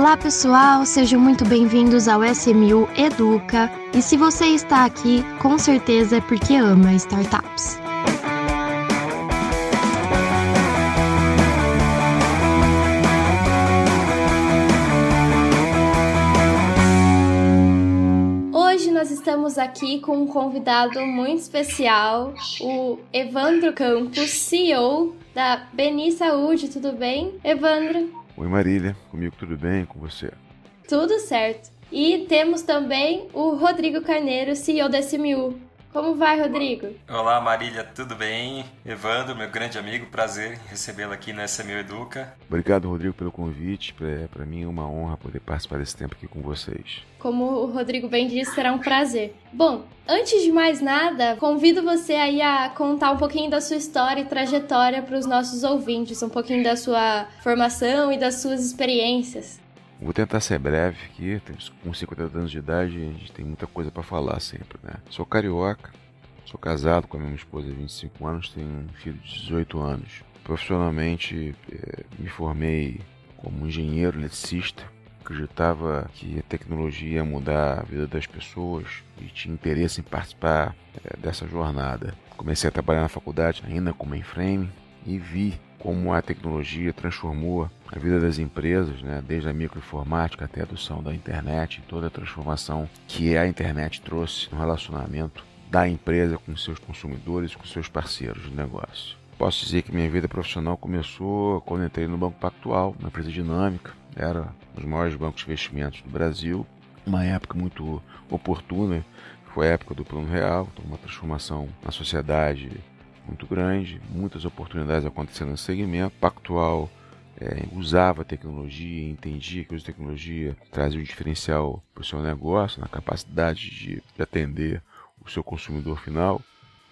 Olá pessoal, sejam muito bem-vindos ao SMU Educa. E se você está aqui, com certeza é porque ama startups. Hoje nós estamos aqui com um convidado muito especial, o Evandro Campos, CEO da Beni Saúde. Tudo bem, Evandro? Oi Marília, comigo tudo bem? Com você? Tudo certo. E temos também o Rodrigo Carneiro, CEO da SMU. Como vai, Rodrigo? Olá, Marília, tudo bem? Evandro, meu grande amigo, prazer recebê-lo aqui no SMU Educa. Obrigado, Rodrigo, pelo convite. Para mim é uma honra poder participar desse tempo aqui com vocês. Como o Rodrigo bem disse, será um prazer. Bom, antes de mais nada, convido você aí a contar um pouquinho da sua história e trajetória para os nossos ouvintes, um pouquinho da sua formação e das suas experiências. Vou tentar ser breve aqui, com 50 anos de idade a gente tem muita coisa para falar sempre, né? Sou carioca, sou casado com a minha esposa há 25 anos, tenho um filho de 18 anos. Profissionalmente eh, me formei como engenheiro eletricista, acreditava que a tecnologia ia mudar a vida das pessoas e tinha interesse em participar eh, dessa jornada. Comecei a trabalhar na faculdade ainda como mainframe e vi como a tecnologia transformou a vida das empresas, né, desde a microinformática até a adoção da internet, toda a transformação que a internet trouxe no relacionamento da empresa com seus consumidores, com seus parceiros de negócio. Posso dizer que minha vida profissional começou quando entrei no Banco Pactual, uma empresa dinâmica, era um dos maiores bancos de investimentos do Brasil, uma época muito oportuna, foi a época do Plano Real, então uma transformação na sociedade muito grande, muitas oportunidades acontecendo no segmento. Pactual é, usava a tecnologia, entendia que a tecnologia trazia um diferencial para o seu negócio, na capacidade de, de atender o seu consumidor final.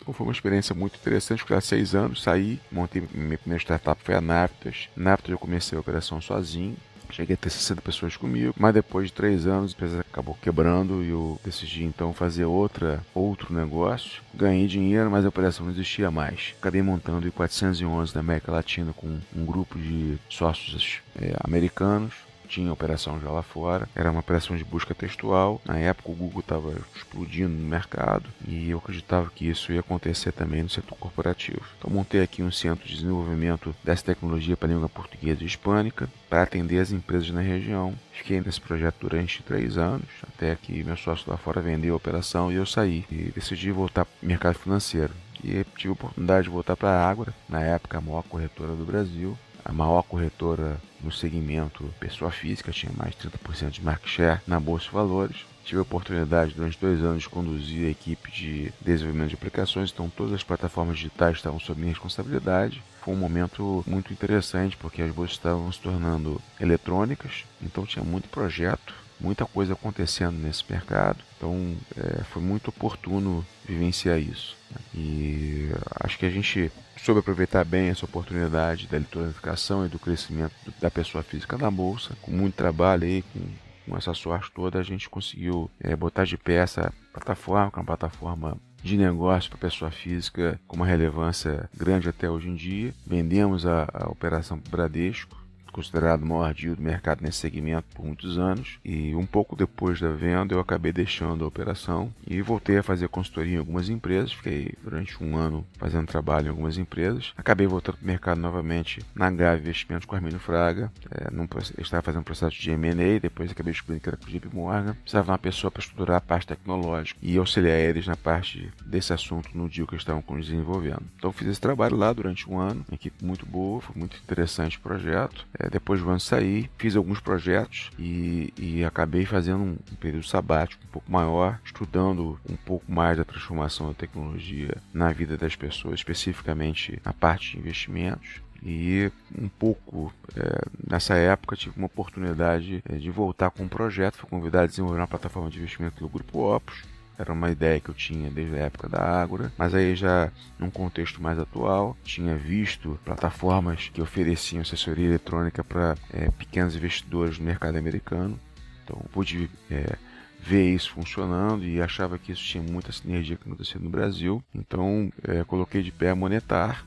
Então foi uma experiência muito interessante, porque há seis anos saí, montei minha primeira startup foi a Naftas. Naftas eu comecei a operação sozinho, Cheguei a ter 60 pessoas comigo, mas depois de três anos a empresa acabou quebrando e eu decidi então fazer outra, outro negócio. Ganhei dinheiro, mas a operação não existia mais. Acabei montando o 411 da América Latina com um grupo de sócios é, americanos tinha operação já lá fora. Era uma operação de busca textual. Na época o Google estava explodindo no mercado e eu acreditava que isso ia acontecer também no setor corporativo. Então montei aqui um centro de desenvolvimento dessa tecnologia para a língua portuguesa e hispânica para atender as empresas na região. Fiquei nesse projeto durante três anos, até que meu sócio lá fora vendeu a operação e eu saí e decidi voltar para o mercado financeiro. E tive a oportunidade de voltar para a Ágora, na época a maior corretora do Brasil, a maior corretora no segmento pessoa física, tinha mais de 30% de market share na Bolsa de Valores. Tive a oportunidade durante dois anos de conduzir a equipe de desenvolvimento de aplicações, então todas as plataformas digitais estavam sob minha responsabilidade. Foi um momento muito interessante porque as bolsas estavam se tornando eletrônicas, então tinha muito projeto, muita coisa acontecendo nesse mercado, então é, foi muito oportuno vivenciar isso. E acho que a gente soube aproveitar bem essa oportunidade da eletronificação e do crescimento da pessoa física na bolsa, com muito trabalho aí, com, com essa sorte toda, a gente conseguiu é, botar de pé essa plataforma, que é uma plataforma de negócio para pessoa física com uma relevância grande até hoje em dia. Vendemos a, a operação Bradesco considerado o maior deal do mercado nesse segmento por muitos anos. E um pouco depois da venda, eu acabei deixando a operação e voltei a fazer consultoria em algumas empresas. Fiquei durante um ano fazendo trabalho em algumas empresas. Acabei voltando para o mercado novamente na Grave Investimentos com Armínio Fraga. É, num, estava fazendo um processo de M&A, depois acabei descobrindo que era com o JP Morgan. Precisava de uma pessoa para estruturar a parte tecnológica e auxiliar eles na parte desse assunto no dia que eles estavam desenvolvendo. Então fiz esse trabalho lá durante um ano, uma equipe muito boa, foi muito interessante o projeto. É, depois do ano sair, fiz alguns projetos e, e acabei fazendo um, um, período sabático um pouco maior, estudando um pouco mais da transformação da tecnologia na vida das pessoas, especificamente na parte de investimentos. E um pouco é, nessa época tive uma oportunidade é, de voltar com um projeto, fui convidado a desenvolver uma plataforma de investimento do Grupo Opus era uma ideia que eu tinha desde a época da Ágora, mas aí já num contexto mais atual, tinha visto plataformas que ofereciam assessoria eletrônica para é, pequenos investidores no mercado americano. Então pude é, ver isso funcionando e achava que isso tinha muita sinergia que acontecia no Brasil. Então é, coloquei de pé a Monetar,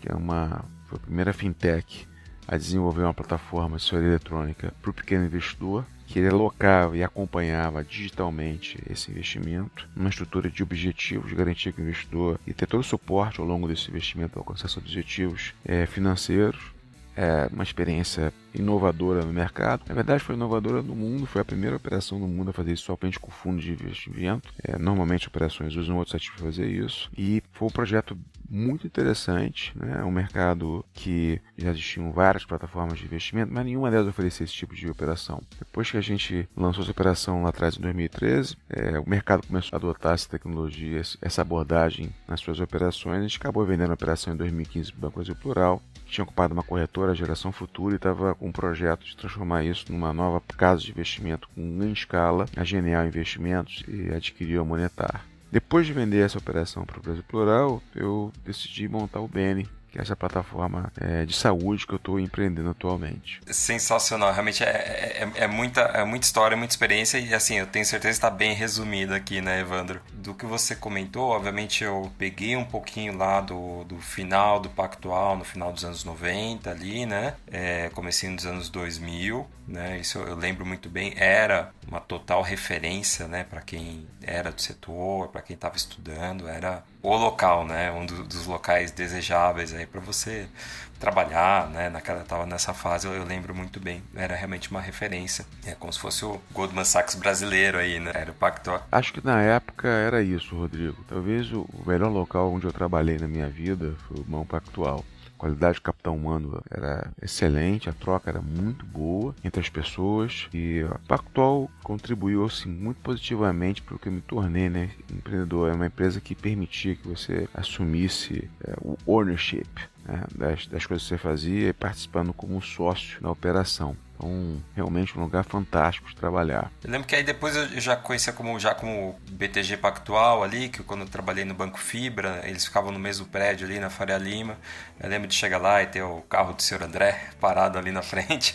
que é uma foi a primeira fintech a desenvolver uma plataforma de segurança eletrônica para o pequeno investidor, que ele alocava e acompanhava digitalmente esse investimento, uma estrutura de objetivos, garantia que o investidor e ter todo o suporte ao longo desse investimento alcançar seus objetivos é, financeiros é uma experiência inovadora no mercado. Na verdade, foi inovadora no mundo, foi a primeira operação no mundo a fazer isso somente com fundo de investimento. É, normalmente, operações usam outros ativos para fazer isso. E foi um projeto muito interessante, né? um mercado que já existiam várias plataformas de investimento, mas nenhuma delas oferecia esse tipo de operação. Depois que a gente lançou essa operação lá atrás, em 2013, é, o mercado começou a adotar essa tecnologia, essa abordagem nas suas operações. A gente acabou vendendo a operação em 2015 para o Banco Brasil Plural, tinha ocupado uma corretora, a Geração Futura, e estava com um projeto de transformar isso numa nova casa de investimento com grande escala, a Genial Investimentos, e adquiriu a Monetar. Depois de vender essa operação para o Brasil Plural, eu decidi montar o Beni, que é essa plataforma é, de saúde que eu estou empreendendo atualmente. Sensacional, realmente é, é, é, muita, é muita história, muita experiência e assim, eu tenho certeza que está bem resumido aqui, né, Evandro? Do que você comentou, obviamente eu peguei um pouquinho lá do, do final do Pactual, no final dos anos 90 ali, né, é, dos anos 2000, né, isso eu lembro muito bem, era uma total referência, né, para quem era do setor, para quem estava estudando, era o local, né, um do, dos locais desejáveis aí para você trabalhar, né, naquela tava nessa fase, eu, eu, lembro muito bem, era realmente uma referência, é como se fosse o Goldman Sachs brasileiro aí, né, era o Pacto. Acho que na época era isso, Rodrigo. Talvez o melhor local onde eu trabalhei na minha vida foi o Mão Pactual. Qualidade do capital humano era excelente, a troca era muito boa entre as pessoas e a Pactual contribuiu assim, muito positivamente para o que eu me tornei né, empreendedor. É uma empresa que permitia que você assumisse é, o ownership né, das, das coisas que você fazia e participando como sócio na operação. Então, realmente um lugar fantástico de trabalhar. Eu lembro que aí depois eu já conhecia como já como BTG Pactual ali, que quando eu trabalhei no Banco Fibra, eles ficavam no mesmo prédio ali na Faria Lima. Eu lembro de chegar lá e ter o carro do senhor André parado ali na frente.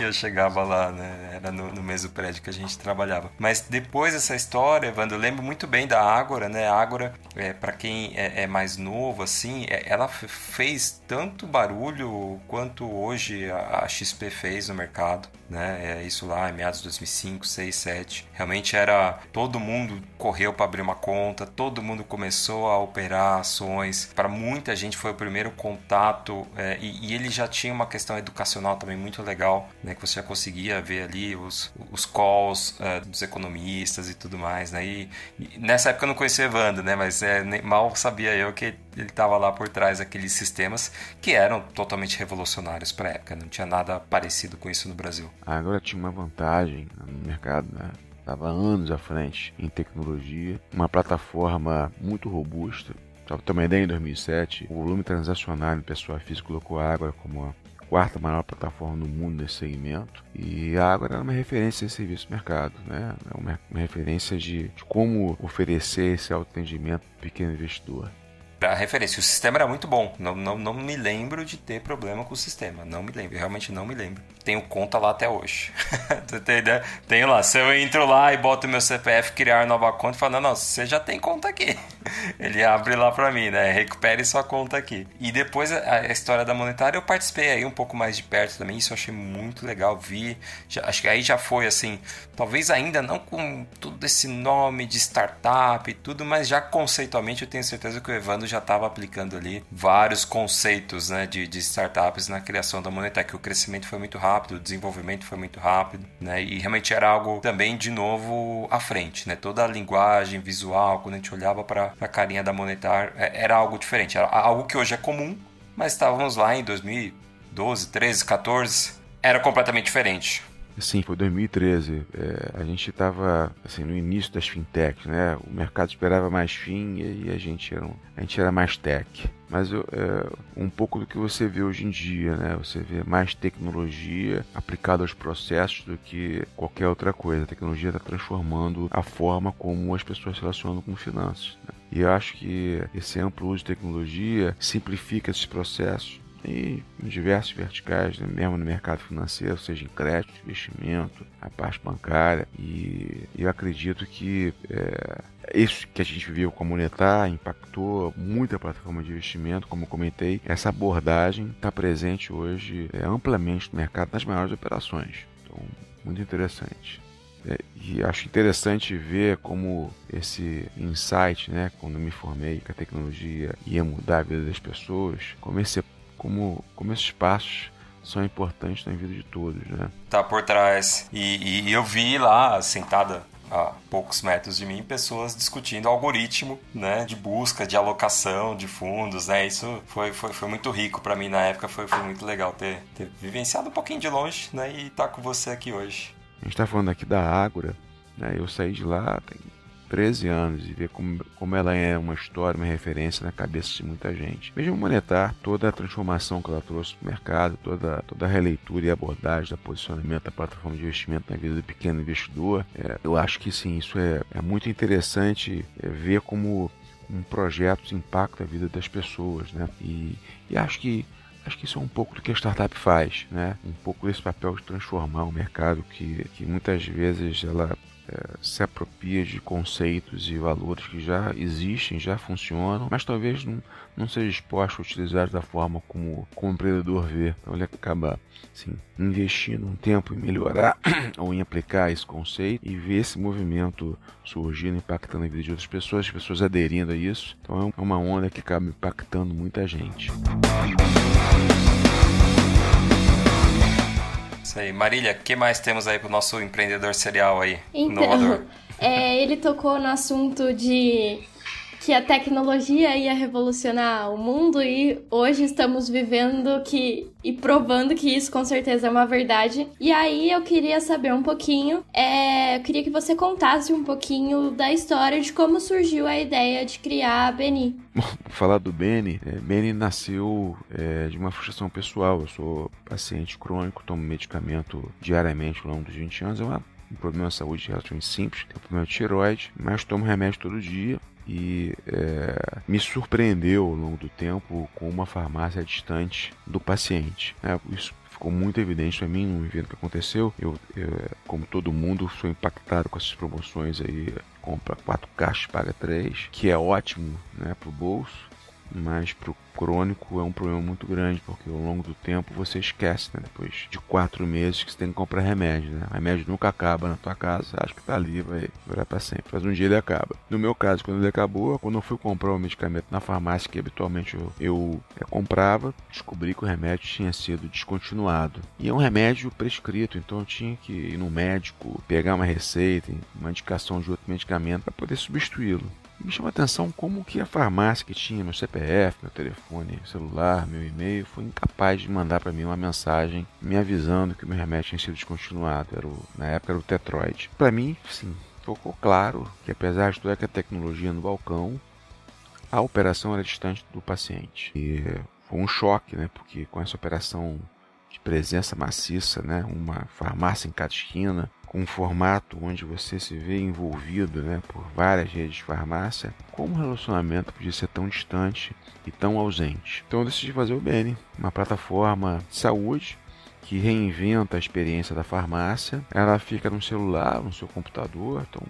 e eu chegava lá, né? Era no, no, mesmo prédio que a gente trabalhava. Mas depois dessa história, Evandro, eu lembro muito bem da Ágora, né? A Ágora, é, para quem é, é, mais novo, assim, é, ela fez tanto barulho quanto hoje a, a XP fez no mercado mercado, né? É isso lá em meados de 2005, 6, 7. Realmente era todo mundo correu para abrir uma conta, todo mundo começou a operar ações. Para muita gente foi o primeiro contato é, e, e, ele já tinha uma questão educacional também muito legal, né? Que você já conseguia ver ali os, os calls é, dos economistas e tudo mais, né? E, e nessa época eu não conhecia Evandro, né? Mas é, mal sabia eu que ele estava lá por trás daqueles sistemas que eram totalmente revolucionários para a época. Não tinha nada parecido com isso no Brasil. Agora tinha uma vantagem no mercado, né? Estava anos à frente em tecnologia, uma plataforma muito robusta. Para ter uma ideia, em 2007, o volume transacional em pessoa física colocou a Água como a quarta maior plataforma no mundo nesse segmento. E a Água era uma referência de serviço mercado, né? É uma, referência de, de como oferecer esse autoatendimento para pequeno investidor a referência. O sistema era muito bom. Não, não, não me lembro de ter problema com o sistema. Não me lembro. Realmente não me lembro. Tenho conta lá até hoje. tem ideia? Tenho lá. Se eu entro lá e boto meu CPF, criar nova conta, falo, não, não, você já tem conta aqui. Ele abre lá para mim, né? Recupere sua conta aqui. E depois a, história da monetária eu participei aí um pouco mais de perto também. Isso eu achei muito legal. Vi. Já, acho que aí já foi assim. Talvez ainda não com tudo esse nome de startup e tudo, mas já conceitualmente eu tenho certeza que o Evandro já estava aplicando ali vários conceitos né, de, de startups na criação da Monetec. O crescimento foi muito rápido, o desenvolvimento foi muito rápido, né, e realmente era algo também de novo à frente. Né, toda a linguagem visual, quando a gente olhava para a carinha da Monetar, é, era algo diferente, era algo que hoje é comum, mas estávamos lá em 2012, 13, 14, era completamente diferente. Sim, foi 2013. É, a gente estava assim, no início das fintechs, né? O mercado esperava mais fim e a gente era, um, a gente era mais tech. Mas é, um pouco do que você vê hoje em dia, né? Você vê mais tecnologia aplicada aos processos do que qualquer outra coisa. A tecnologia está transformando a forma como as pessoas se relacionam com finanças. Né? E eu acho que esse amplo uso de tecnologia simplifica esses processos e em diversos verticais, né? mesmo no mercado financeiro, seja em crédito, investimento, a parte bancária. E eu acredito que é, isso que a gente viu com a Monetar impactou muito a plataforma de investimento, como comentei. Essa abordagem está presente hoje é, amplamente no mercado nas maiores operações. Então, muito interessante. É, e acho interessante ver como esse insight, né, quando me formei que a tecnologia ia mudar a vida das pessoas, como, esse, como, como esses passos são importantes na vida de todos, né? Tá por trás. E, e eu vi lá, sentada a poucos metros de mim pessoas discutindo algoritmo né, de busca, de alocação de fundos. Né? Isso foi, foi, foi muito rico para mim na época, foi, foi muito legal ter, ter vivenciado um pouquinho de longe né, e estar tá com você aqui hoje. A gente está falando aqui da Ágora, né? eu saí de lá tem 13 anos e ver como, como ela é uma história, uma referência na cabeça de muita gente. Veja o Monetar, toda a transformação que ela trouxe para o mercado, toda, toda a releitura e abordagem da posicionamento da plataforma de investimento na vida do pequeno investidor. É, eu acho que sim, isso é, é muito interessante é, ver como um projeto impacta a vida das pessoas, né? E, e acho que acho que isso é um pouco do que a startup faz, né? Um pouco desse papel de transformar o mercado que, que muitas vezes ela é, se apropria de conceitos e valores que já existem, já funcionam, mas talvez não, não seja exposto a utilizar da forma como, como o empreendedor vê. Então ele acaba assim, investindo um tempo em melhorar ou em aplicar esse conceito e ver esse movimento surgindo, impactando a vida de outras pessoas, as pessoas aderindo a isso. Então é uma onda que acaba impactando muita gente. Isso aí. Marília, o que mais temos aí pro nosso empreendedor serial aí? Então, é, ele tocou no assunto de que a tecnologia ia revolucionar o mundo e hoje estamos vivendo que e provando que isso com certeza é uma verdade. E aí eu queria saber um pouquinho, é, eu queria que você contasse um pouquinho da história de como surgiu a ideia de criar a Beni. Falar do Beni, é, Beni nasceu é, de uma frustração pessoal. Eu sou paciente crônico, tomo medicamento diariamente ao longo dos 20 anos. É uma um problema de saúde relativamente simples, tenho um problema de tiroide, mas tomo remédio todo dia e é, me surpreendeu ao longo do tempo com uma farmácia distante do paciente. É, isso ficou muito evidente para mim no evento que aconteceu. Eu, eu, como todo mundo, sou impactado com essas promoções aí. Compra quatro caixas, paga três, que é ótimo né, para o bolso, mas para o crônico é um problema muito grande, porque ao longo do tempo você esquece, né? Depois de quatro meses que você tem que comprar remédio, né? O remédio nunca acaba na tua casa, acho que tá ali, vai durar para sempre. Mas um dia ele acaba. No meu caso, quando ele acabou, quando eu fui comprar o medicamento na farmácia que habitualmente eu, eu é, comprava, descobri que o remédio tinha sido descontinuado. E é um remédio prescrito, então eu tinha que ir no médico, pegar uma receita, uma indicação de outro medicamento para poder substituí-lo. Me chama a atenção como que a farmácia que tinha meu CPF, meu telefone celular, meu e-mail, foi incapaz de mandar para mim uma mensagem me avisando que o meu remédio tinha sido descontinuado. Era o, na época era o Tetroid. Para mim, sim, ficou claro que apesar de toda a tecnologia no balcão, a operação era distante do paciente. E foi um choque, né? Porque com essa operação presença maciça, né? Uma farmácia em cada esquina, com um formato onde você se vê envolvido né, por várias redes de farmácia, como o relacionamento podia ser tão distante e tão ausente. Então eu decidi fazer o Bene, uma plataforma de saúde que reinventa a experiência da farmácia. Ela fica no celular, no seu computador, então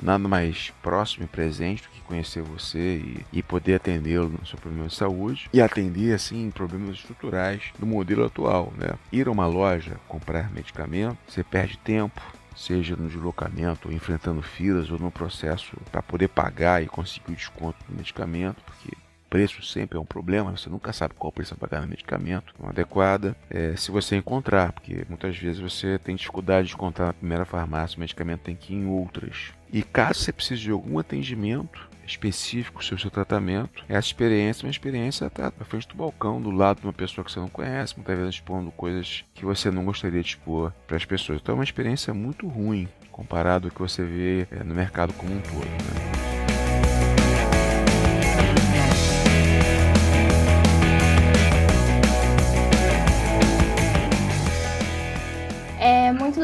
nada mais próximo e presente do que conhecer você e, e poder atendê-lo no seu problema de saúde e atender assim problemas estruturais do modelo atual, né? Ir a uma loja comprar medicamento, você perde tempo, seja no deslocamento, enfrentando filas, ou no processo para poder pagar e conseguir o desconto do medicamento, porque preço sempre é um problema, você nunca sabe qual preço vai pagar no medicamento não adequada, é, se você encontrar, porque muitas vezes você tem dificuldade de encontrar na primeira farmácia, o medicamento tem que ir em outras. E caso você precise de algum atendimento, específico sobre o seu tratamento. Essa experiência é uma experiência tá na frente do balcão, do lado de uma pessoa que você não conhece, muitas vezes expondo coisas que você não gostaria de expor para as pessoas. Então é uma experiência muito ruim comparado ao que você vê é, no mercado como um todo. Né?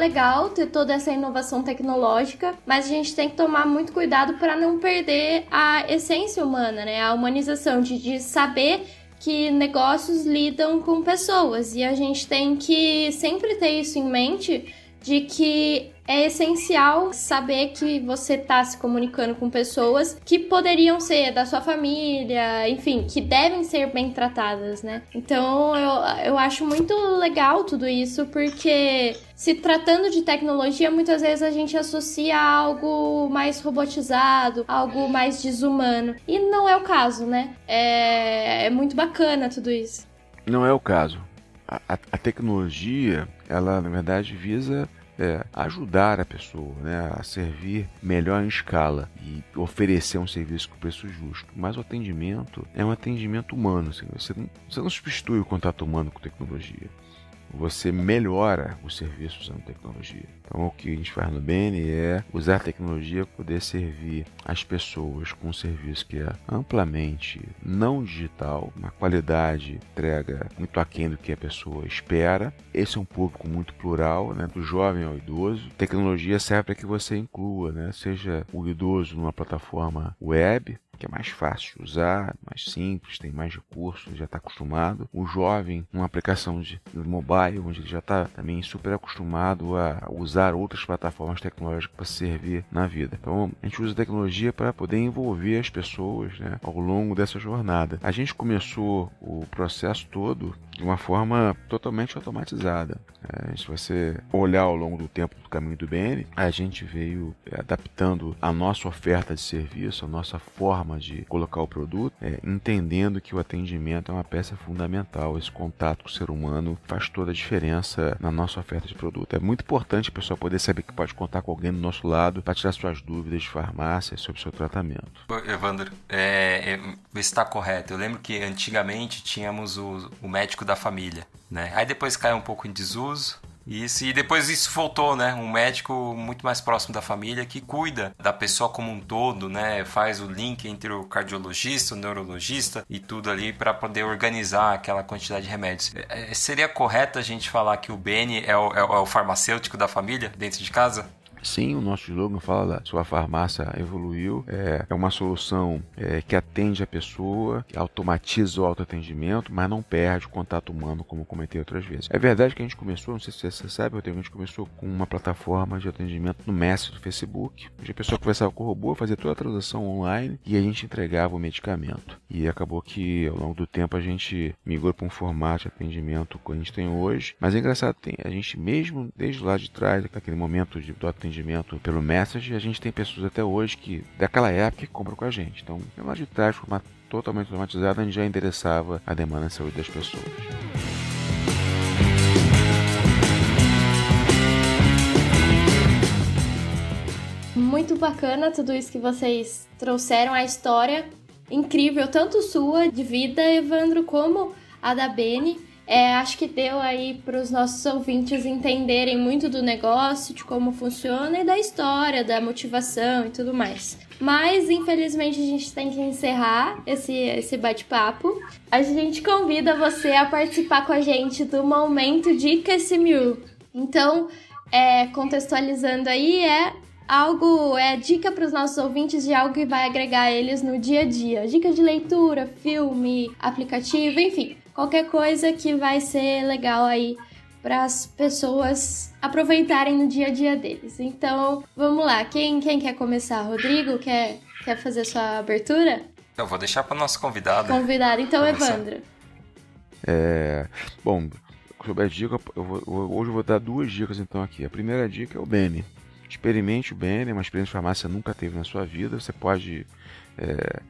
Legal ter toda essa inovação tecnológica, mas a gente tem que tomar muito cuidado para não perder a essência humana, né? A humanização de, de saber que negócios lidam com pessoas e a gente tem que sempre ter isso em mente de que é essencial saber que você está se comunicando com pessoas que poderiam ser da sua família, enfim, que devem ser bem tratadas, né? Então eu, eu acho muito legal tudo isso, porque se tratando de tecnologia, muitas vezes a gente associa a algo mais robotizado, algo mais desumano. E não é o caso, né? É, é muito bacana tudo isso. Não é o caso. A, a, a tecnologia, ela na verdade visa é, ajudar a pessoa né, a servir melhor em escala e oferecer um serviço com preço justo. Mas o atendimento é um atendimento humano. Assim, você, não, você não substitui o contato humano com tecnologia você melhora o serviço usando tecnologia. Então, o que a gente faz no BN é usar a tecnologia para poder servir as pessoas com um serviço que é amplamente não digital, uma qualidade entrega muito aquém do que a pessoa espera. Esse é um público muito plural, né, do jovem ao idoso. tecnologia serve para que você inclua, né, seja o idoso numa plataforma web, que é mais fácil de usar, mais simples, tem mais recursos, já está acostumado. O jovem, uma aplicação de mobile, onde ele já está também super acostumado a usar outras plataformas tecnológicas para servir na vida. Então, a gente usa a tecnologia para poder envolver as pessoas né, ao longo dessa jornada. A gente começou o processo todo de uma forma totalmente automatizada. É, se você olhar ao longo do tempo do caminho do BN, a gente veio adaptando a nossa oferta de serviço, a nossa forma de colocar o produto, é, entendendo que o atendimento é uma peça fundamental. Esse contato com o ser humano faz toda a diferença na nossa oferta de produto. É muito importante a pessoa poder saber que pode contar com alguém do nosso lado para tirar suas dúvidas de farmácia sobre o seu tratamento. Evandro, é, é, está correto. Eu lembro que antigamente tínhamos o, o médico da família, né? Aí depois caiu um pouco em desuso, isso, e depois isso voltou, né? Um médico muito mais próximo da família que cuida da pessoa como um todo, né? Faz o link entre o cardiologista, o neurologista e tudo ali para poder organizar aquela quantidade de remédios. É, seria correto a gente falar que o Beni é o, é o farmacêutico da família dentro de casa? Sim, o nosso slogan fala sua farmácia evoluiu. É, é uma solução é, que atende a pessoa, que automatiza o autoatendimento, mas não perde o contato humano, como comentei outras vezes. É verdade que a gente começou, não sei se você sabe, a gente começou com uma plataforma de atendimento no Messenger do Facebook, onde a pessoa conversava com o robô, fazia toda a transação online e a gente entregava o medicamento. E acabou que ao longo do tempo a gente migrou para um formato de atendimento que a gente tem hoje. Mas é engraçado, tem, a gente mesmo desde lá de trás, aquele momento de, do atendimento atendimento pelo Message, a gente tem pessoas até hoje que, daquela época, que compram com a gente. Então, lá de trás, formato totalmente automatizado, a gente já endereçava a demanda de saúde das pessoas. Muito bacana tudo isso que vocês trouxeram, a história incrível, tanto sua de vida, Evandro, como a da Beni. É, acho que deu aí para os nossos ouvintes entenderem muito do negócio, de como funciona e da história, da motivação e tudo mais. Mas, infelizmente, a gente tem que encerrar esse, esse bate-papo. A gente convida você a participar com a gente do Momento Dica SMU. Então, é, contextualizando aí, é algo, é dica para os nossos ouvintes de algo que vai agregar eles no dia a dia. Dica de leitura, filme, aplicativo, enfim qualquer coisa que vai ser legal aí para as pessoas aproveitarem no dia a dia deles. Então, vamos lá. Quem, quem quer começar? Rodrigo, quer, quer fazer sua abertura? Eu vou deixar para nosso convidado. Convidado. Então, Começar. Evandro. É, bom, sobre a dica, eu vou, hoje eu vou dar duas dicas então aqui. A primeira dica é o Bene. Experimente o Bene, uma experiência de farmácia nunca teve na sua vida. Você pode é,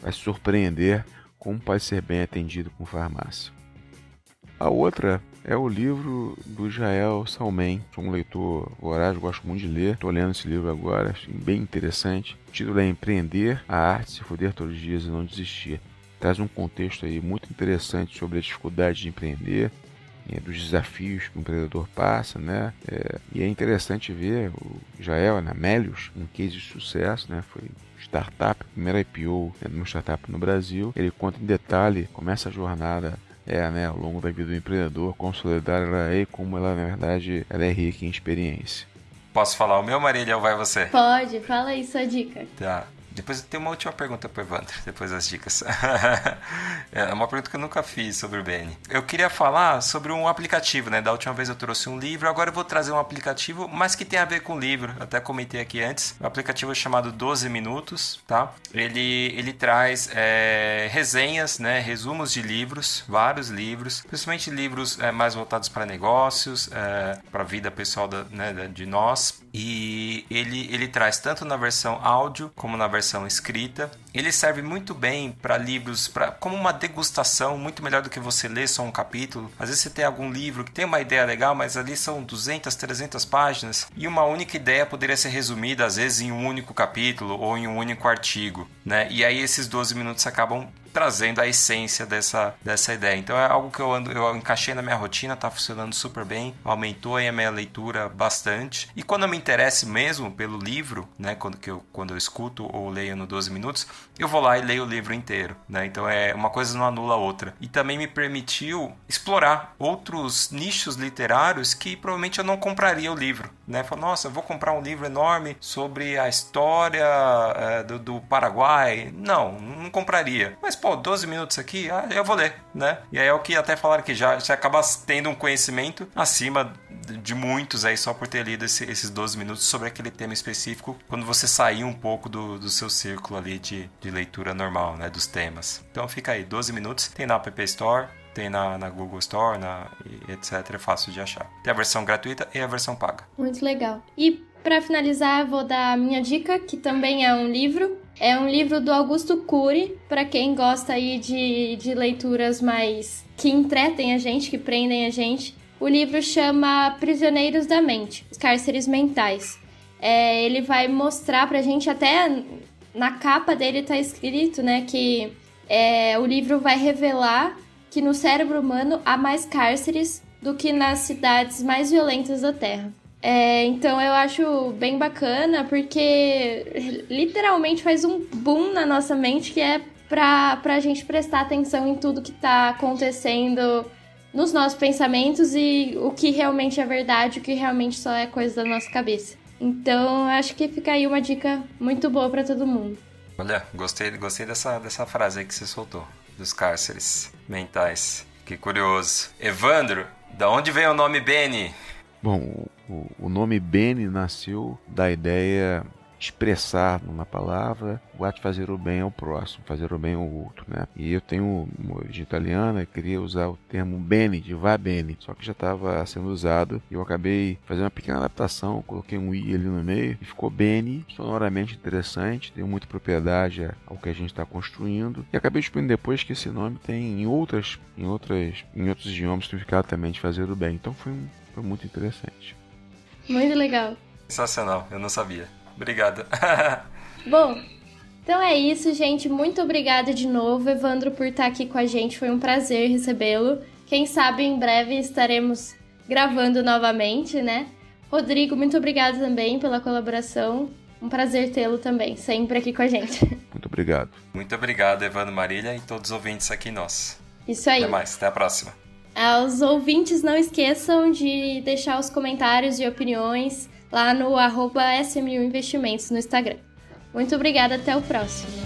vai se surpreender como pode ser bem atendido com farmácia. A outra é o livro do Jael Salmen. Sou um leitor voraz, gosto muito de ler. Estou lendo esse livro agora, achei bem interessante. O título é Empreender, a arte se foder todos os dias e não desistir. Traz um contexto aí muito interessante sobre a dificuldade de empreender, é, dos desafios que o empreendedor passa, né? É, e é interessante ver o Jael, né, Melius, um case de sucesso, né? Foi startup, primeira IPO né, de uma startup no Brasil. Ele conta em detalhe como essa jornada é, né, ao longo da vida do empreendedor, consolidar ela é e como ela, na verdade, ela é rica em experiência. Posso falar o meu, Marília, ou vai você? Pode, fala aí sua dica. Tá. Depois tem uma última pergunta para Evandro, depois das dicas. é uma pergunta que eu nunca fiz sobre o Benny. Eu queria falar sobre um aplicativo, né? Da última vez eu trouxe um livro, agora eu vou trazer um aplicativo, mas que tem a ver com livro. Até comentei aqui antes. O aplicativo é chamado 12 Minutos, tá? Ele, ele traz é, resenhas, né? Resumos de livros, vários livros, principalmente livros é, mais voltados para negócios, é, para a vida pessoal da, né, de nós. E ele, ele traz tanto na versão áudio como na versão escrita. Ele serve muito bem para livros, pra, como uma degustação, muito melhor do que você ler só um capítulo. Às vezes você tem algum livro que tem uma ideia legal, mas ali são 200, 300 páginas e uma única ideia poderia ser resumida às vezes em um único capítulo ou em um único artigo, né? E aí esses 12 minutos acabam trazendo a essência dessa, dessa ideia. Então é algo que eu ando, eu encaixei na minha rotina, tá funcionando super bem, aumentou aí a minha leitura bastante. E quando eu me interesso mesmo pelo livro, né, quando, que eu, quando eu escuto ou leio no 12 minutos, eu vou lá e leio o livro inteiro, né? Então é uma coisa não anula a outra. E também me permitiu explorar outros nichos literários que provavelmente eu não compraria o livro, né? Falei, nossa, vou comprar um livro enorme sobre a história é, do, do Paraguai. Não, não compraria. Mas pô, 12 minutos aqui, ah, eu vou ler, né? E aí é o que até falaram que já, já acaba tendo um conhecimento acima de muitos aí só por ter lido esse, esses 12 minutos sobre aquele tema específico, quando você sair um pouco do, do seu círculo ali de, de leitura normal, né? Dos temas. Então fica aí, 12 minutos, tem na App Store, tem na, na, Google Store, na, etc. É fácil de achar. Tem a versão gratuita e a versão paga. Muito legal. E para finalizar, vou dar a minha dica, que também é um livro. É um livro do Augusto Cury, para quem gosta aí de, de leituras mais que entretem a gente, que prendem a gente. O livro chama Prisioneiros da Mente, os cárceres mentais. É, ele vai mostrar pra gente, até na capa dele tá escrito, né, que é, o livro vai revelar que no cérebro humano há mais cárceres do que nas cidades mais violentas da Terra. É, então eu acho bem bacana porque literalmente faz um boom na nossa mente que é pra, pra gente prestar atenção em tudo que tá acontecendo nos nossos pensamentos e o que realmente é verdade, o que realmente só é coisa da nossa cabeça. Então acho que fica aí uma dica muito boa para todo mundo. Olha, gostei, gostei dessa, dessa frase aí que você soltou, dos cárceres mentais. Que curioso. Evandro, da onde vem o nome Benny? Bom, o, o nome Bene nasceu da ideia expressar numa palavra o ato de fazer o bem ao próximo, fazer o bem ao outro, né? E eu tenho uma origem italiana, queria usar o termo bene, de va bene, só que já estava sendo usado e eu acabei fazendo uma pequena adaptação, coloquei um i ali no meio e ficou bene, sonoramente interessante, deu muita propriedade ao que a gente está construindo e acabei descobrindo depois que esse nome tem em outras, em outras, em outros idiomas significado também de fazer o bem. Então foi, um, foi muito interessante. Muito legal. Sensacional, eu não sabia. Obrigado. Bom, então é isso, gente. Muito obrigada de novo, Evandro, por estar aqui com a gente. Foi um prazer recebê-lo. Quem sabe em breve estaremos gravando novamente, né? Rodrigo, muito obrigado também pela colaboração. Um prazer tê-lo também, sempre aqui com a gente. Muito obrigado. Muito obrigado, Evandro Marília e todos os ouvintes aqui nós. Isso aí. Até mais, até a próxima. Aos ouvintes, não esqueçam de deixar os comentários e opiniões lá no arroba SMU Investimentos no Instagram. Muito obrigada, até o próximo.